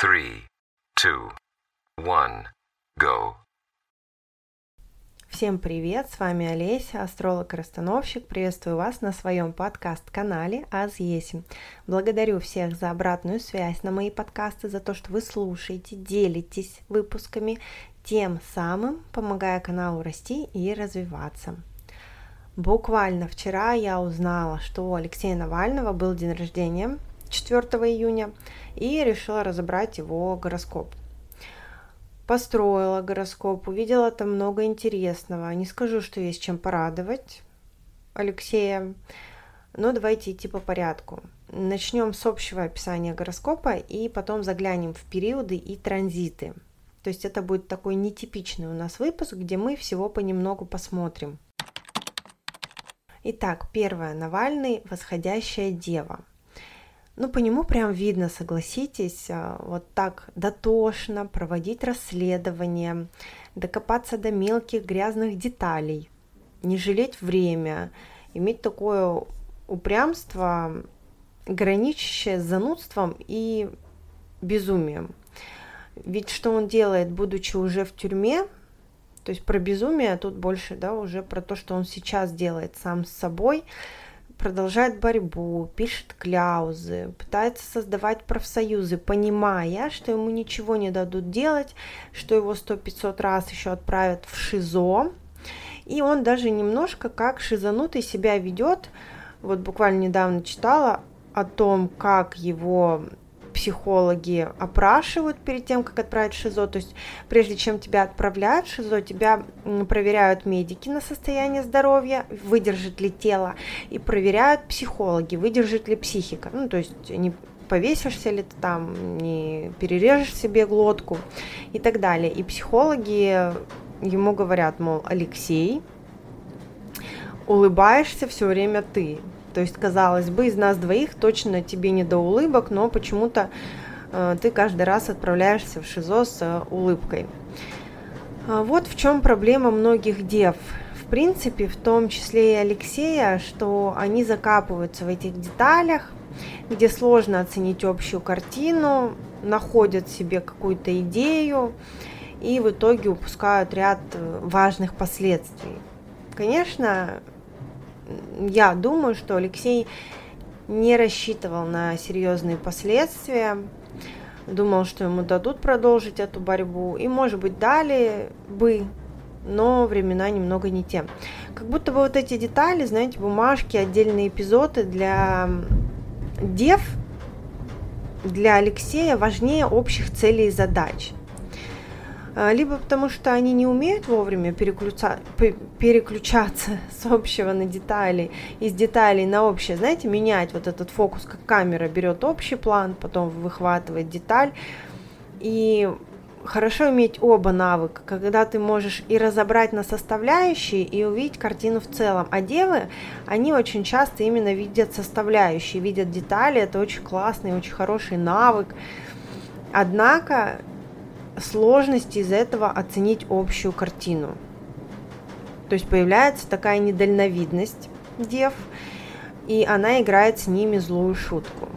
three, two, one, go. Всем привет, с вами Олеся, астролог-расстановщик. Приветствую вас на своем подкаст-канале Аз Есим. Благодарю всех за обратную связь на мои подкасты, за то, что вы слушаете, делитесь выпусками, тем самым помогая каналу расти и развиваться. Буквально вчера я узнала, что у Алексея Навального был день рождения 4 июня, и решила разобрать его гороскоп. Построила гороскоп, увидела там много интересного. Не скажу, что есть чем порадовать Алексея, но давайте идти по порядку. Начнем с общего описания гороскопа и потом заглянем в периоды и транзиты. То есть это будет такой нетипичный у нас выпуск, где мы всего понемногу посмотрим. Итак, первое. Навальный «Восходящая дева». Ну, по нему прям видно, согласитесь, а, вот так дотошно проводить расследование, докопаться до мелких грязных деталей, не жалеть время, иметь такое упрямство, граничащее с занудством и безумием. Ведь что он делает, будучи уже в тюрьме, то есть про безумие, тут больше, да, уже про то, что он сейчас делает сам с собой, продолжает борьбу, пишет кляузы, пытается создавать профсоюзы, понимая, что ему ничего не дадут делать, что его сто 500 раз еще отправят в ШИЗО. И он даже немножко как шизанутый себя ведет. Вот буквально недавно читала о том, как его психологи опрашивают перед тем, как отправить в ШИЗО. То есть прежде чем тебя отправляют в ШИЗО, тебя проверяют медики на состояние здоровья, выдержит ли тело, и проверяют психологи, выдержит ли психика. Ну, то есть не повесишься ли ты там, не перережешь себе глотку и так далее. И психологи ему говорят, мол, Алексей, улыбаешься все время ты. То есть, казалось бы, из нас двоих точно тебе не до улыбок, но почему-то э, ты каждый раз отправляешься в ШИЗО с э, улыбкой. А вот в чем проблема многих дев. В принципе, в том числе и Алексея, что они закапываются в этих деталях, где сложно оценить общую картину, находят себе какую-то идею и в итоге упускают ряд э, важных последствий. Конечно, я думаю, что Алексей не рассчитывал на серьезные последствия, думал, что ему дадут продолжить эту борьбу, и, может быть, дали бы, но времена немного не те. Как будто бы вот эти детали, знаете, бумажки, отдельные эпизоды для дев, для Алексея важнее общих целей и задач. А, либо потому что они не умеют вовремя переключаться, переключаться с общего на детали, из деталей на общее, знаете, менять вот этот фокус, как камера берет общий план, потом выхватывает деталь, и хорошо иметь оба навыка, когда ты можешь и разобрать на составляющие, и увидеть картину в целом. А девы, они очень часто именно видят составляющие, видят детали, это очень классный, очень хороший навык. Однако сложности из этого оценить общую картину. То есть появляется такая недальновидность дев, и она играет с ними злую шутку.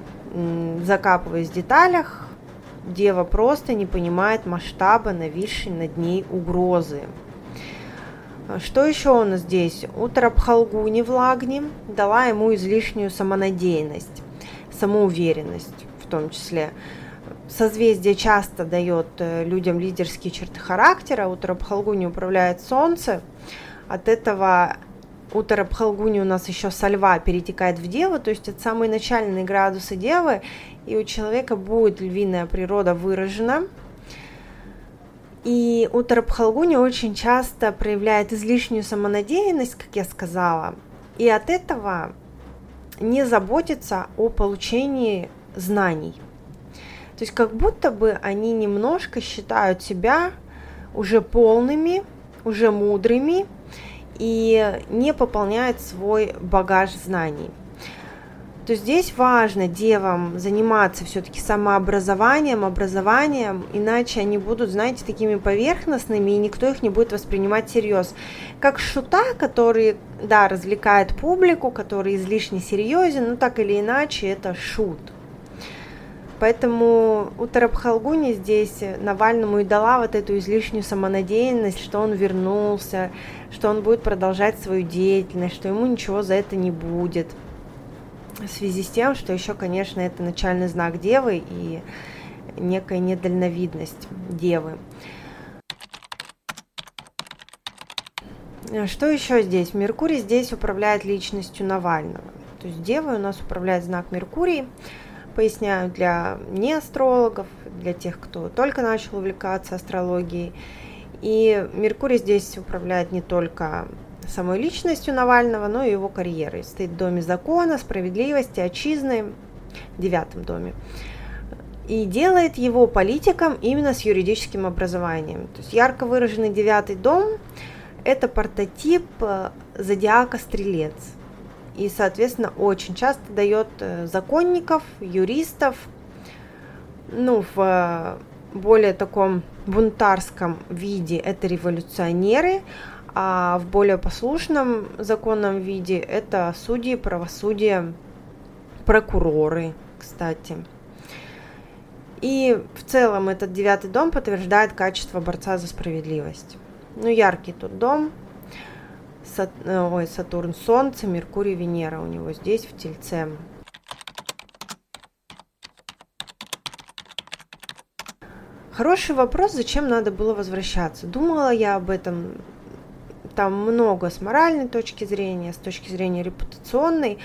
Закапываясь в деталях, дева просто не понимает масштаба нависшей над ней угрозы. Что еще у нас здесь? Утро Бхалгуни в Лагне дала ему излишнюю самонадеянность, самоуверенность в том числе созвездие часто дает э, людям лидерские черты характера. Утро Бхалгуни управляет Солнце. От этого утро Бхалгуни у нас еще со льва перетекает в деву, то есть это самые начальные градусы девы, и у человека будет львиная природа выражена. И утро Бхалгуни очень часто проявляет излишнюю самонадеянность, как я сказала, и от этого не заботится о получении знаний – то есть как будто бы они немножко считают себя уже полными, уже мудрыми и не пополняют свой багаж знаний. То здесь важно девам заниматься все-таки самообразованием, образованием, иначе они будут, знаете, такими поверхностными, и никто их не будет воспринимать всерьез. Как шута, который, да, развлекает публику, который излишне серьезен, но так или иначе это шут. Поэтому Утарабхалгуни здесь Навальному и дала вот эту излишнюю самонадеянность, что он вернулся, что он будет продолжать свою деятельность, что ему ничего за это не будет. В связи с тем, что еще, конечно, это начальный знак Девы и некая недальновидность Девы. Что еще здесь? Меркурий здесь управляет личностью Навального. То есть Девой у нас управляет знак Меркурий. Поясняю для неастрологов, для тех, кто только начал увлекаться астрологией. И Меркурий здесь управляет не только самой личностью Навального, но и его карьерой. Стоит в доме закона, справедливости, отчизны, в девятом доме. И делает его политиком именно с юридическим образованием. То есть ярко выраженный девятый дом – это прототип э, зодиака Стрелец – и, соответственно, очень часто дает э, законников, юристов, ну, в э, более таком бунтарском виде это революционеры, а в более послушном законном виде это судьи, правосудие, прокуроры, кстати. И в целом этот девятый дом подтверждает качество борца за справедливость. Ну, яркий тут дом, Сат, ой, Сатурн Солнце, Меркурий Венера у него здесь в Тельце. Хороший вопрос, зачем надо было возвращаться. Думала я об этом. Там много с моральной точки зрения, с точки зрения репутационной.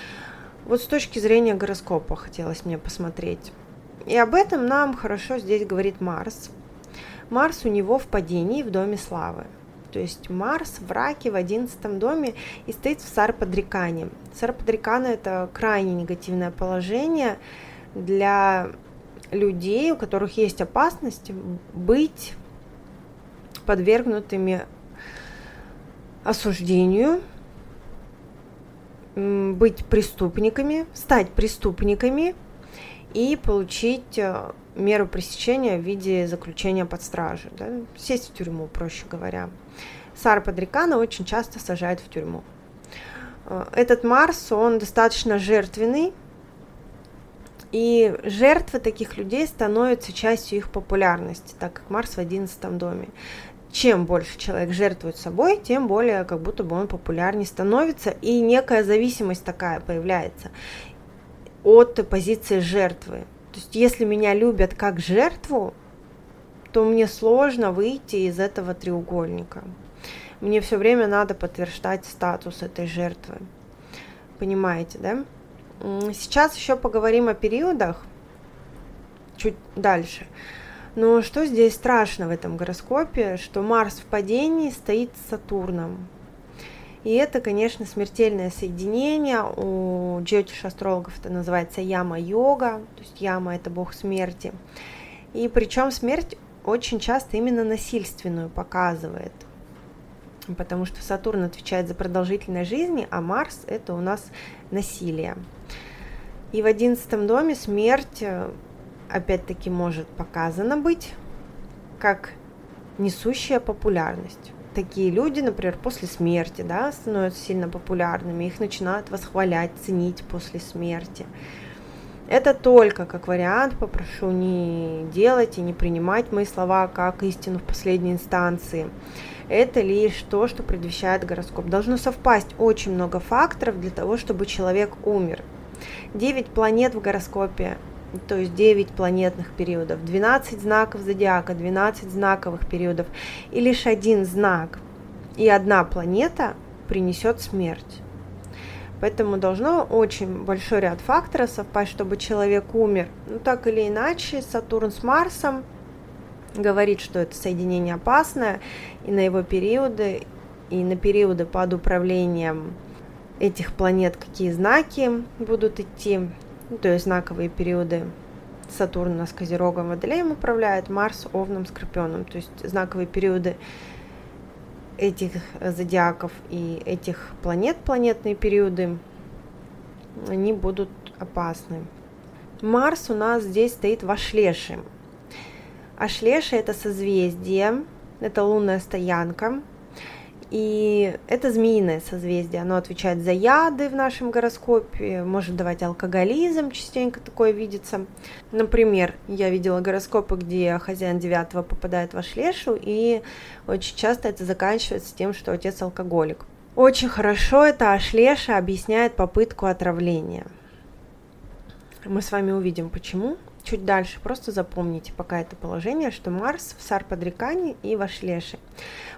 Вот с точки зрения гороскопа хотелось мне посмотреть. И об этом нам хорошо здесь говорит Марс. Марс у него в падении в Доме Славы. То есть Марс в раке в одиннадцатом доме и стоит в Сарпадрикане. Сарпадрикана – это крайне негативное положение для людей, у которых есть опасность быть подвергнутыми осуждению, быть преступниками, стать преступниками и получить э, меру пресечения в виде заключения под стражу, да, сесть в тюрьму, проще говоря. Сара Падрикана очень часто сажают в тюрьму. Э, этот Марс, он достаточно жертвенный, и жертвы таких людей становятся частью их популярности, так как Марс в одиннадцатом доме. Чем больше человек жертвует собой, тем более как будто бы он популярнее становится, и некая зависимость такая появляется от позиции жертвы. То есть если меня любят как жертву, то мне сложно выйти из этого треугольника. Мне все время надо подтверждать статус этой жертвы. Понимаете, да? Сейчас еще поговорим о периодах чуть дальше. Но что здесь страшно в этом гороскопе, что Марс в падении стоит с Сатурном. И это, конечно, смертельное соединение. У джотиш-астрологов это называется яма-йога, то есть яма – это бог смерти. И причем смерть очень часто именно насильственную показывает, потому что Сатурн отвечает за продолжительность жизни, а Марс – это у нас насилие. И в одиннадцатом доме смерть, э, опять-таки, может показана быть как несущая популярность такие люди, например, после смерти, да, становятся сильно популярными, их начинают восхвалять, ценить после смерти. Это только как вариант, попрошу не делать и не принимать мои слова как истину в последней инстанции. Это лишь то, что предвещает гороскоп. Должно совпасть очень много факторов для того, чтобы человек умер. Девять планет в гороскопе то есть 9 планетных периодов, 12 знаков зодиака, 12 знаковых периодов, и лишь один знак и одна планета принесет смерть. Поэтому должно очень большой ряд факторов совпасть, чтобы человек умер. Ну, так или иначе, Сатурн с Марсом говорит, что это соединение опасное, и на его периоды, и на периоды под управлением этих планет какие знаки будут идти, ну, то есть знаковые периоды Сатурн нас Козерогом Водолеем управляет, Марс Овном Скорпионом, то есть знаковые периоды этих зодиаков и этих планет, планетные периоды, они будут опасны. Марс у нас здесь стоит в Ашлеше. Ашлеша это созвездие, это лунная стоянка. И это змеиное созвездие, оно отвечает за яды в нашем гороскопе, может давать алкоголизм, частенько такое видится. Например, я видела гороскопы, где хозяин девятого попадает в Ашлешу, и очень часто это заканчивается тем, что отец алкоголик. Очень хорошо это Ашлеша объясняет попытку отравления. Мы с вами увидим почему чуть дальше. Просто запомните пока это положение, что Марс в Сарпадрикане и в Ашлеше.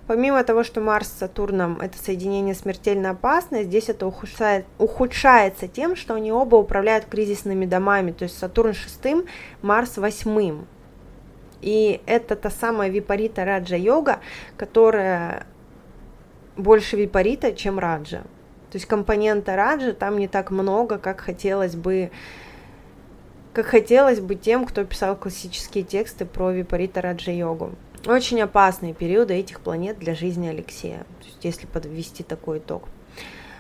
Помимо того, что Марс с Сатурном это соединение смертельно опасное, здесь это ухудшает, ухудшается тем, что они оба управляют кризисными домами, то есть Сатурн шестым, Марс восьмым. И это та самая випарита раджа-йога, которая больше випарита, чем раджа. То есть компонента раджа там не так много, как хотелось бы как хотелось бы тем, кто писал классические тексты про Випарита Раджа-йогу. Очень опасные периоды этих планет для жизни Алексея, есть если подвести такой итог.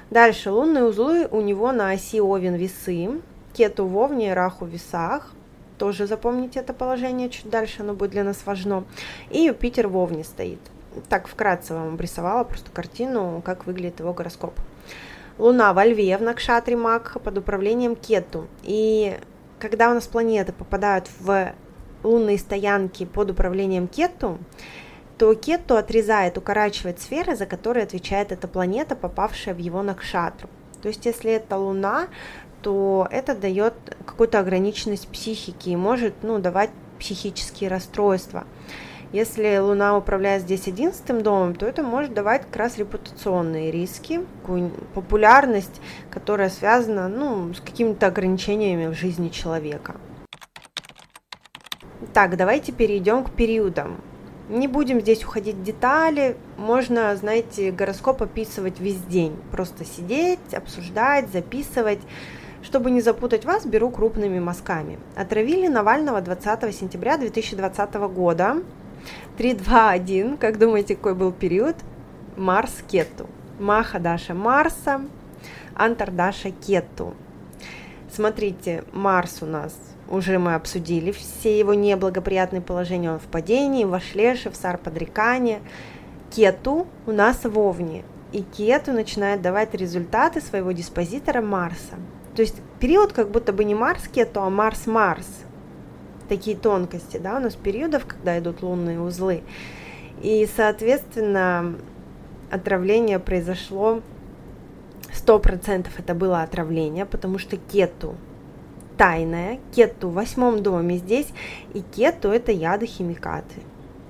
Дальше, лунные узлы у него на оси Овен весы, Кету в Овне, Раху в весах, тоже запомните это положение, чуть дальше оно будет для нас важно. И Юпитер в Овне стоит. Так вкратце вам обрисовала просто картину, как выглядит его гороскоп. Луна во Льве в Накшатре Макха под управлением Кету. И когда у нас планеты попадают в лунные стоянки под управлением Кету, то Кету отрезает, укорачивает сферы, за которые отвечает эта планета, попавшая в его накшатру. То есть, если это Луна, то это дает какую-то ограниченность психики и может ну, давать психические расстройства. Если Луна управляет здесь одиннадцатым домом, то это может давать как раз репутационные риски, популярность, которая связана ну, с какими-то ограничениями в жизни человека. Так, давайте перейдем к периодам. Не будем здесь уходить в детали, можно, знаете, гороскоп описывать весь день. Просто сидеть, обсуждать, записывать. Чтобы не запутать вас, беру крупными мазками. Отравили Навального 20 сентября 2020 года 3, 2, 1. Как думаете, какой был период? Марс Кету. Маха Даша Марса, Антар Даша Кету. Смотрите, Марс у нас уже мы обсудили все его неблагоприятные положения. Он в падении, в Ашлеше, в Сарпадрикане. Кету у нас в Овне. И Кету начинает давать результаты своего диспозитора Марса. То есть период как будто бы не Марс Кету, а Марс Марс такие тонкости, да, у нас периодов, когда идут лунные узлы. И, соответственно, отравление произошло, сто процентов это было отравление, потому что кету тайная, кету в восьмом доме здесь, и кету это яды химикаты.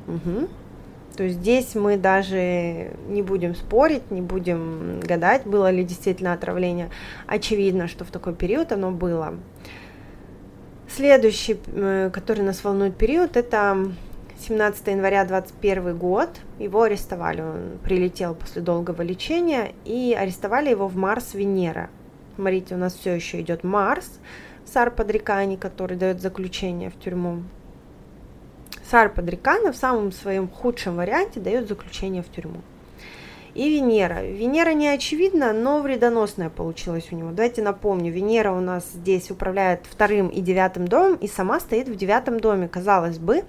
Угу. То есть здесь мы даже не будем спорить, не будем гадать, было ли действительно отравление. Очевидно, что в такой период оно было. Следующий, э, который нас волнует период, это 17 января 2021 год. Его арестовали, он прилетел после долгого лечения, и арестовали его в Марс-Венера. Смотрите, у нас все еще идет Марс, Сарпадрикани, который дает заключение в тюрьму. Сарпадрикана в самом своем худшем варианте дает заключение в тюрьму и Венера. Венера не очевидна, но вредоносная получилась у него. Давайте напомню, Венера у нас здесь управляет вторым и девятым домом, и сама стоит в девятом доме. Казалось бы,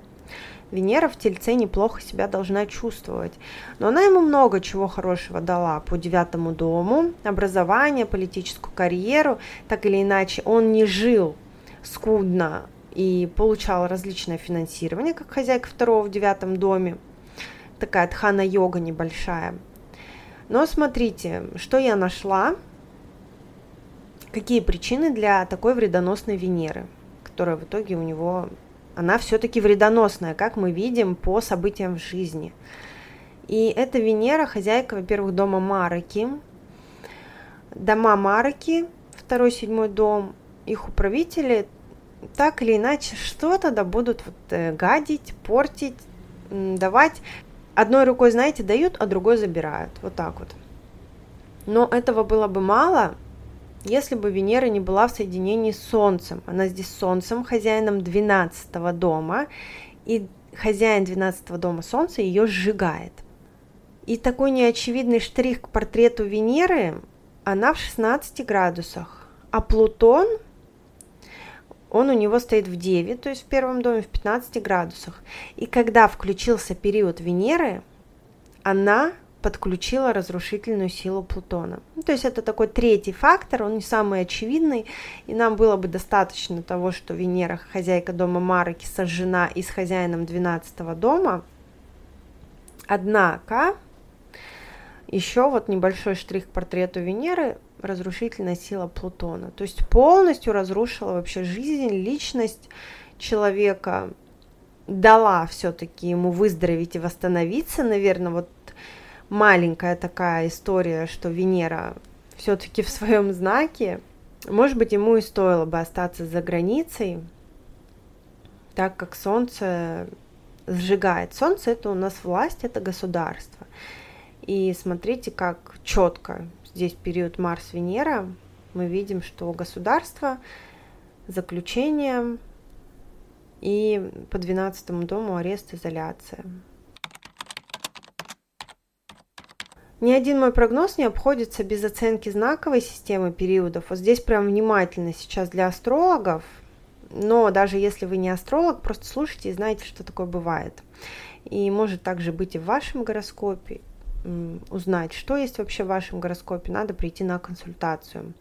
Венера в Тельце неплохо себя должна чувствовать. Но она ему много чего хорошего дала по девятому дому, образование, политическую карьеру. Так или иначе, он не жил скудно и получал различное финансирование, как хозяйка второго в девятом доме. Такая тхана-йога небольшая – но смотрите, что я нашла, какие причины для такой вредоносной Венеры, которая в итоге у него, она все-таки вредоносная, как мы видим по событиям в жизни. И эта Венера хозяйка, во-первых, дома Мараки. Дома Мараки, второй, седьмой дом, их управители так или иначе что-то да будут вот, э, гадить, портить, давать одной рукой, знаете, дают, а другой забирают. Вот так вот. Но этого было бы мало, если бы Венера не была в соединении с Солнцем. Она здесь с Солнцем, хозяином 12 дома, и хозяин 12 дома Солнца ее сжигает. И такой неочевидный штрих к портрету Венеры, она в 16 градусах. А Плутон он у него стоит в 9, то есть в первом доме в 15 градусах. И когда включился период Венеры, она подключила разрушительную силу Плутона. Ну, то есть это такой третий фактор, он не самый очевидный, и нам было бы достаточно того, что Венера, хозяйка дома Марки, сожжена и с хозяином 12 дома. Однако, еще вот небольшой штрих к портрету Венеры, разрушительная сила Плутона. То есть полностью разрушила вообще жизнь, личность человека, дала все-таки ему выздороветь и восстановиться, наверное, вот маленькая такая история, что Венера все-таки в своем знаке, может быть, ему и стоило бы остаться за границей, так как Солнце сжигает. Солнце это у нас власть, это государство. И смотрите, как четко здесь период Марс-Венера, мы видим, что государство, заключение и по 12 дому арест, изоляция. Ни один мой прогноз не обходится без оценки знаковой системы периодов. Вот здесь прям внимательно сейчас для астрологов, но даже если вы не астролог, просто слушайте и знаете, что такое бывает. И может также быть и в вашем гороскопе, узнать, что есть вообще в вашем гороскопе, надо прийти на консультацию.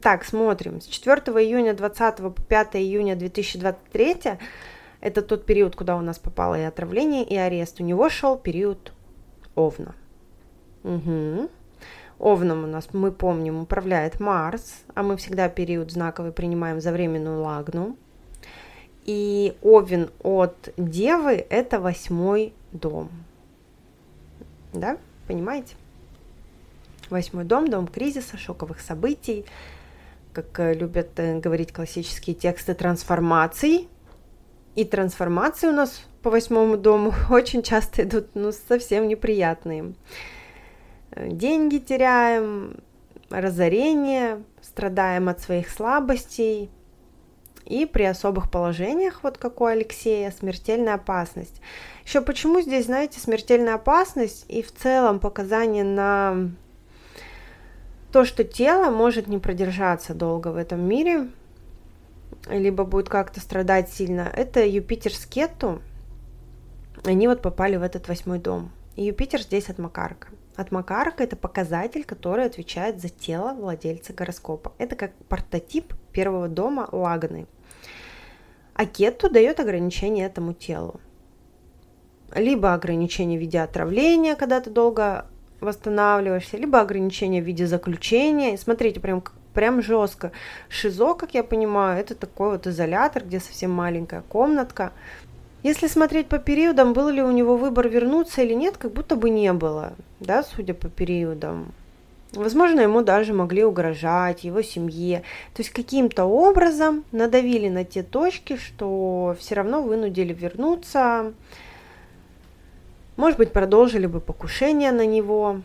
Так, смотрим. С 4 июня 20 по 5 июня 2023 это тот период, куда у нас попало и отравление, и арест. У него шел период Овна. Угу. Овном у нас, мы помним, управляет Марс, а мы всегда период знаковый принимаем за временную лагну. И Овен от Девы – это восьмой дом. Да, понимаете? Восьмой дом, дом кризиса, шоковых событий, как э, любят э, говорить классические тексты, трансформаций. И трансформации у нас по восьмому дому очень часто идут ну, совсем неприятные. Э, деньги теряем, разорение, страдаем от своих слабостей. И при особых положениях, вот как у Алексея, смертельная опасность. Еще почему здесь, знаете, смертельная опасность и в целом показание на то, что тело может не продержаться долго в этом мире, либо будет как-то страдать сильно, это Юпитер с Кету. Они вот попали в этот восьмой дом. И Юпитер здесь от Макарка. От Макарка это показатель, который отвечает за тело владельца гороскопа. Это как прототип первого дома Лаганы. А Кету дает ограничение этому телу. Либо ограничение в виде отравления, когда ты долго восстанавливаешься, либо ограничение в виде заключения. Смотрите, прям, прям жестко. Шизо, как я понимаю, это такой вот изолятор, где совсем маленькая комнатка. Если смотреть по периодам, был ли у него выбор вернуться или нет, как будто бы не было, да, судя по периодам. Возможно, ему даже могли угрожать, его семье. То есть каким-то образом надавили на те точки, что все равно вынудили вернуться. Может быть, продолжили бы покушение на него.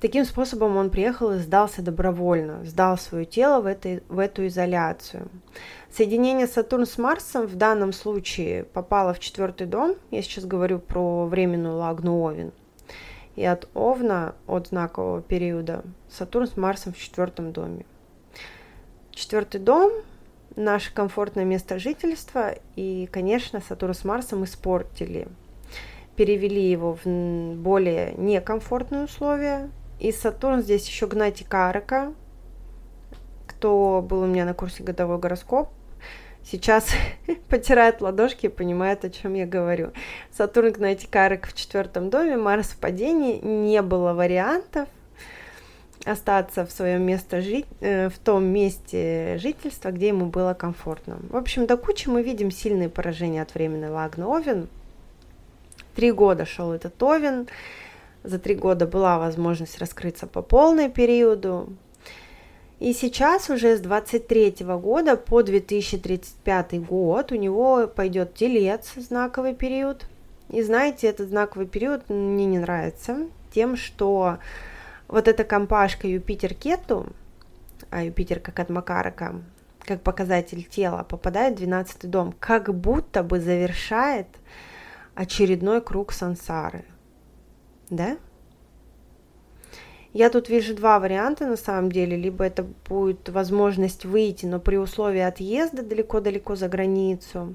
Таким способом он приехал и сдался добровольно, сдал свое тело в, этой, в эту изоляцию. Соединение Сатурн с Марсом в данном случае попало в четвертый дом. Я сейчас говорю про временную лагну Овен. И от Овна, от знакового периода, Сатурн с Марсом в четвертом доме. Четвертый дом – наше комфортное место жительства, и, конечно, Сатурн с Марсом испортили. Перевели его в более некомфортные условия, и Сатурн здесь еще Гнати Карака. Кто был у меня на курсе годовой гороскоп, сейчас потирает ладошки и понимает, о чем я говорю. Сатурн Гнати Карак в четвертом доме, Марс в падении, не было вариантов остаться в своем месте жить, э, в том месте жительства, где ему было комфортно. В общем, до кучи мы видим сильные поражения от временной Лагна Овен. Три года шел этот Овен, за три года была возможность раскрыться по полной периоду. И сейчас уже с 23 года по 2035 год у него пойдет телец, знаковый период. И знаете, этот знаковый период мне не нравится тем, что вот эта компашка Юпитер-Кету, а Юпитер как от Макарака, как показатель тела, попадает в 12 дом, как будто бы завершает очередной круг сансары да? Я тут вижу два варианта на самом деле. Либо это будет возможность выйти, но при условии отъезда далеко-далеко за границу.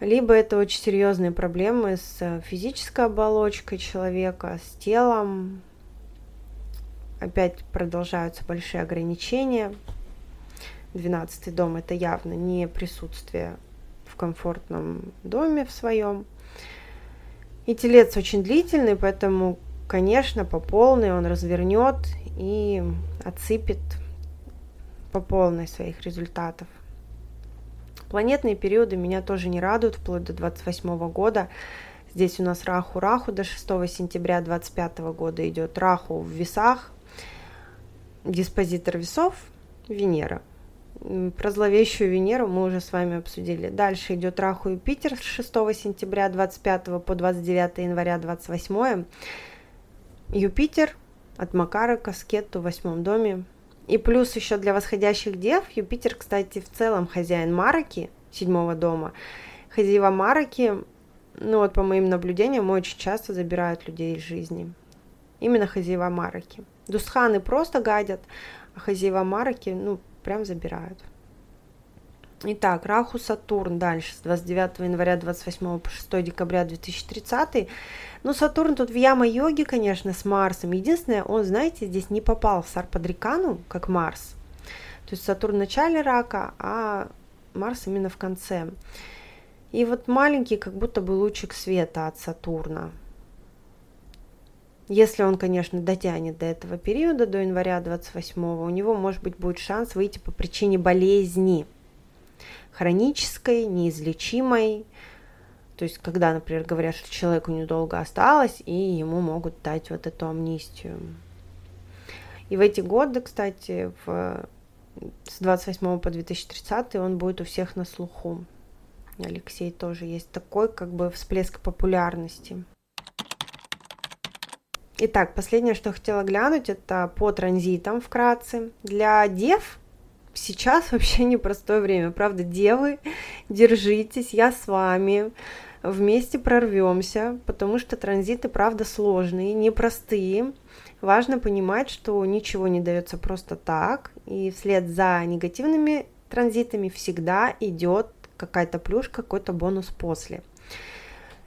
либо это очень серьезные проблемы с физической оболочкой человека, с телом. Опять продолжаются большие ограничения. Двенадцатый дом это явно не присутствие в комфортном доме в своем. И телец очень длительный, поэтому, конечно, по полной он развернет и отсыпет по полной своих результатов. Планетные периоды меня тоже не радуют, вплоть до 28 года. Здесь у нас Раху-Раху до 6 сентября 25 года идет Раху в весах. Диспозитор весов Венера. Про зловещую Венеру мы уже с вами обсудили. Дальше идет Раху и Питер с 6 сентября 25 по 29 января 28. Юпитер от Макара к в восьмом доме и плюс еще для восходящих дев, Юпитер, кстати, в целом хозяин Мараки, седьмого дома. Хозяева Мараки, ну вот по моим наблюдениям, очень часто забирают людей из жизни. Именно хозяева Мараки. Дусханы просто гадят, а хозяева Мараки, ну, прям забирают. Итак, Раху Сатурн дальше, с 29 января 28 по 6 декабря 2030. Ну, Сатурн тут в яма-йоге, конечно, с Марсом. Единственное, он, знаете, здесь не попал в Сарпадрикану, как Марс. То есть Сатурн в начале рака, а Марс именно в конце. И вот маленький, как будто бы лучик света от Сатурна. Если он, конечно, дотянет до этого периода, до января 28 у него, может быть, будет шанс выйти по причине болезни – хронической, неизлечимой. То есть, когда, например, говорят, что человеку недолго осталось, и ему могут дать вот эту амнистию. И в эти годы, кстати, в, с 28 по 2030 он будет у всех на слуху. Алексей тоже есть такой как бы всплеск популярности. Итак, последнее, что хотела глянуть, это по транзитам вкратце. Для дев сейчас вообще непростое время. Правда, девы, держитесь, я с вами. Вместе прорвемся, потому что транзиты, правда, сложные, непростые. Важно понимать, что ничего не дается просто так, и вслед за негативными транзитами всегда идет какая-то плюшка, какой-то бонус после.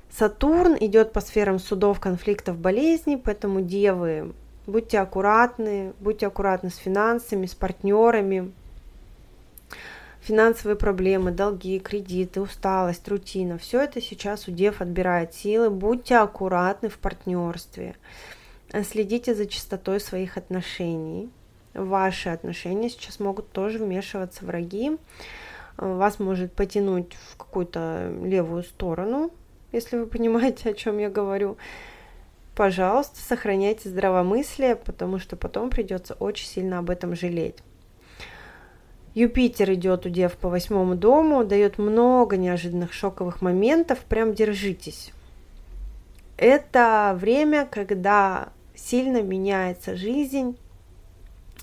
Сатурн идет по сферам судов, конфликтов, болезней, поэтому девы, будьте аккуратны, будьте аккуратны с финансами, с партнерами, финансовые проблемы, долги, кредиты, усталость, рутина. Все это сейчас у дев отбирает силы. Будьте аккуратны в партнерстве. Следите за чистотой своих отношений. Ваши отношения сейчас могут тоже вмешиваться враги. Вас может потянуть в какую-то левую сторону, если вы понимаете, о чем я говорю. Пожалуйста, сохраняйте здравомыслие, потому что потом придется очень сильно об этом жалеть. Юпитер идет у Дев по восьмому дому, дает много неожиданных шоковых моментов, прям держитесь. Это время, когда сильно меняется жизнь.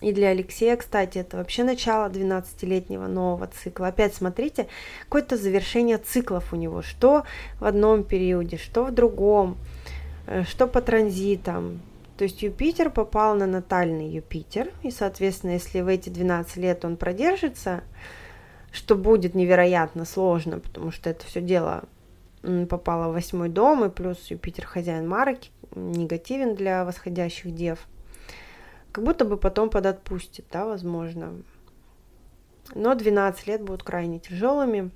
И для Алексея, кстати, это вообще начало 12-летнего нового цикла. Опять смотрите, какое-то завершение циклов у него. Что в одном периоде, что в другом, э, что по транзитам. То есть Юпитер попал на натальный Юпитер, и, соответственно, если в эти 12 лет он продержится, что будет невероятно сложно, потому что это все дело попало в восьмой дом, и плюс Юпитер хозяин марки, негативен для восходящих дев, как будто бы потом подотпустит, да, возможно. Но 12 лет будут крайне тяжелыми,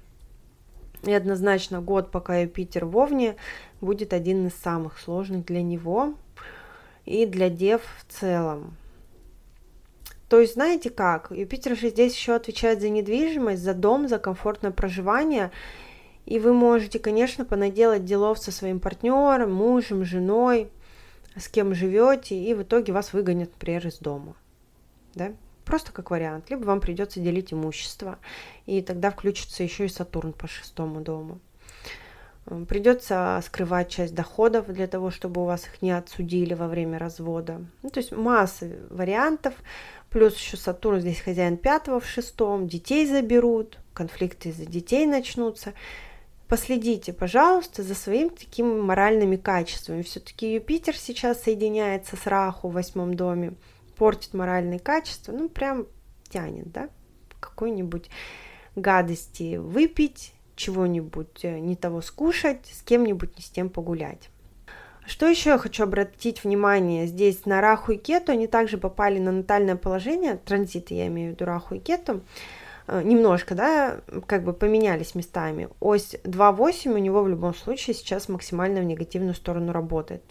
и однозначно год, пока Юпитер в Овне, будет один из самых сложных для него – и для дев в целом. То есть, знаете как, Юпитер же здесь еще отвечает за недвижимость, за дом, за комфортное проживание, и вы можете, конечно, понаделать делов со своим партнером, мужем, женой, с кем живете, и в итоге вас выгонят, например, из дома. Да? Просто как вариант. Либо вам придется делить имущество, и тогда включится еще и Сатурн по шестому дому. Придется скрывать часть доходов для того, чтобы у вас их не отсудили во время развода. Ну, то есть масса вариантов. Плюс еще Сатурн здесь хозяин пятого в шестом. Детей заберут, конфликты из-за детей начнутся. Последите, пожалуйста, за своими такими моральными качествами. Все-таки Юпитер сейчас соединяется с Раху в восьмом доме, портит моральные качества, ну прям тянет, да, какой-нибудь гадости выпить, чего-нибудь э, не того скушать, с кем-нибудь не с тем погулять. Что еще я хочу обратить внимание? Здесь на Раху и Кету они также попали на натальное положение, транзиты я имею в виду Раху и Кету, э, немножко, да, как бы поменялись местами. Ось 2.8 у него в любом случае сейчас максимально в негативную сторону работает.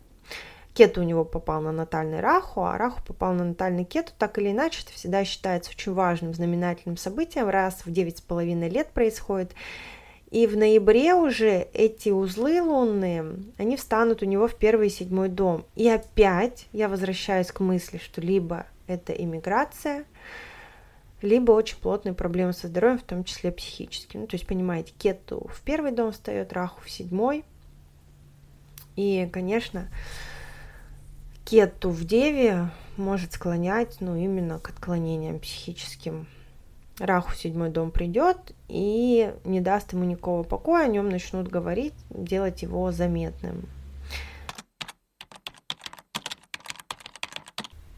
Кету у него попал на натальный Раху, а Раху попал на натальный Кету. Так или иначе, это всегда считается очень важным знаменательным событием. Раз в 9,5 лет происходит. И в ноябре уже эти узлы лунные, они встанут у него в первый и седьмой дом. И опять я возвращаюсь к мысли, что либо это иммиграция, либо очень плотные проблемы со здоровьем, в том числе психические. Ну, то есть, понимаете, кету в первый дом встает, раху в седьмой. И, конечно, кету в деве может склонять, ну, именно к отклонениям психическим Раху седьмой дом придет и не даст ему никакого покоя, о нем начнут говорить, делать его заметным.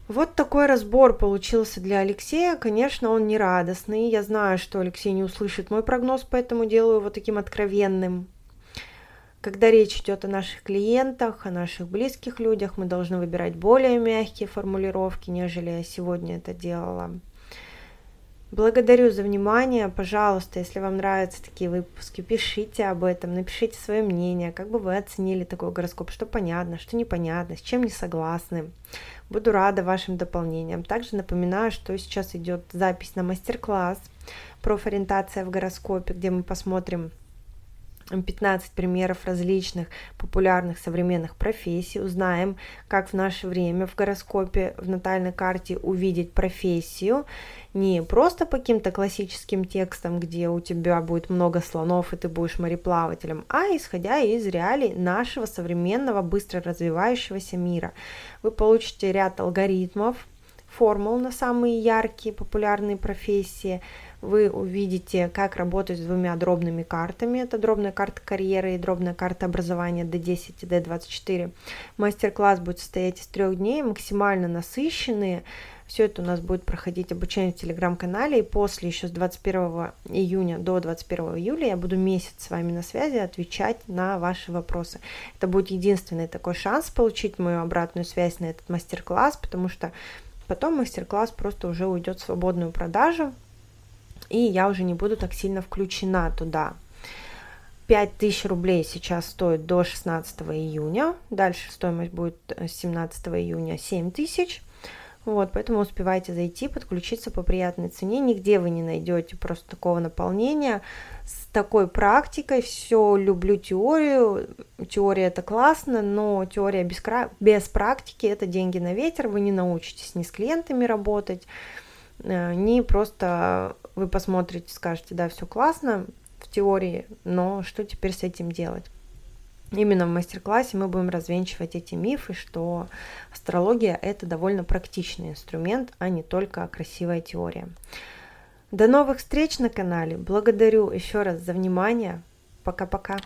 Вот такой разбор получился для Алексея. Конечно, он не радостный. Я знаю, что Алексей не услышит мой прогноз, поэтому делаю его таким откровенным. Когда речь идет о наших клиентах, о наших близких людях, мы должны выбирать более мягкие формулировки, нежели я сегодня это делала. Благодарю за внимание. Пожалуйста, если вам нравятся такие выпуски, пишите об этом, напишите свое мнение, как бы вы оценили такой гороскоп, что понятно, что непонятно, с чем не согласны. Буду рада вашим дополнениям. Также напоминаю, что сейчас идет запись на мастер-класс профориентация в гороскопе, где мы посмотрим 15 примеров различных популярных современных профессий, узнаем, как в наше время в гороскопе, в натальной карте увидеть профессию, не просто по каким-то классическим текстам, где у тебя будет много слонов и ты будешь мореплавателем, а исходя из реалий нашего современного, быстро развивающегося мира. Вы получите ряд алгоритмов, формул на самые яркие популярные профессии, вы увидите, как работать с двумя дробными картами. Это дробная карта карьеры и дробная карта образования D10 и D24. Мастер-класс будет состоять из трех дней, максимально насыщенные. Все это у нас будет проходить обучение в телеграм-канале, и после еще с 21 июня до 21 июля я буду месяц с вами на связи отвечать на ваши вопросы. Это будет единственный такой шанс получить мою обратную связь на этот мастер-класс, потому что потом мастер-класс просто уже уйдет в свободную продажу, и я уже не буду так сильно включена туда. 5000 рублей сейчас стоит до 16 июня, дальше стоимость будет с 17 июня 7000. Вот, поэтому успевайте зайти, подключиться по приятной цене. Нигде вы не найдете просто такого наполнения с такой практикой. Все люблю теорию. Теория это классно, но теория без, без практики это деньги на ветер. Вы не научитесь ни с клиентами работать, э, ни просто вы посмотрите, скажете, да, все классно в теории, но что теперь с этим делать? Именно в мастер-классе мы будем развенчивать эти мифы, что астрология это довольно практичный инструмент, а не только красивая теория. До новых встреч на канале. Благодарю еще раз за внимание. Пока-пока.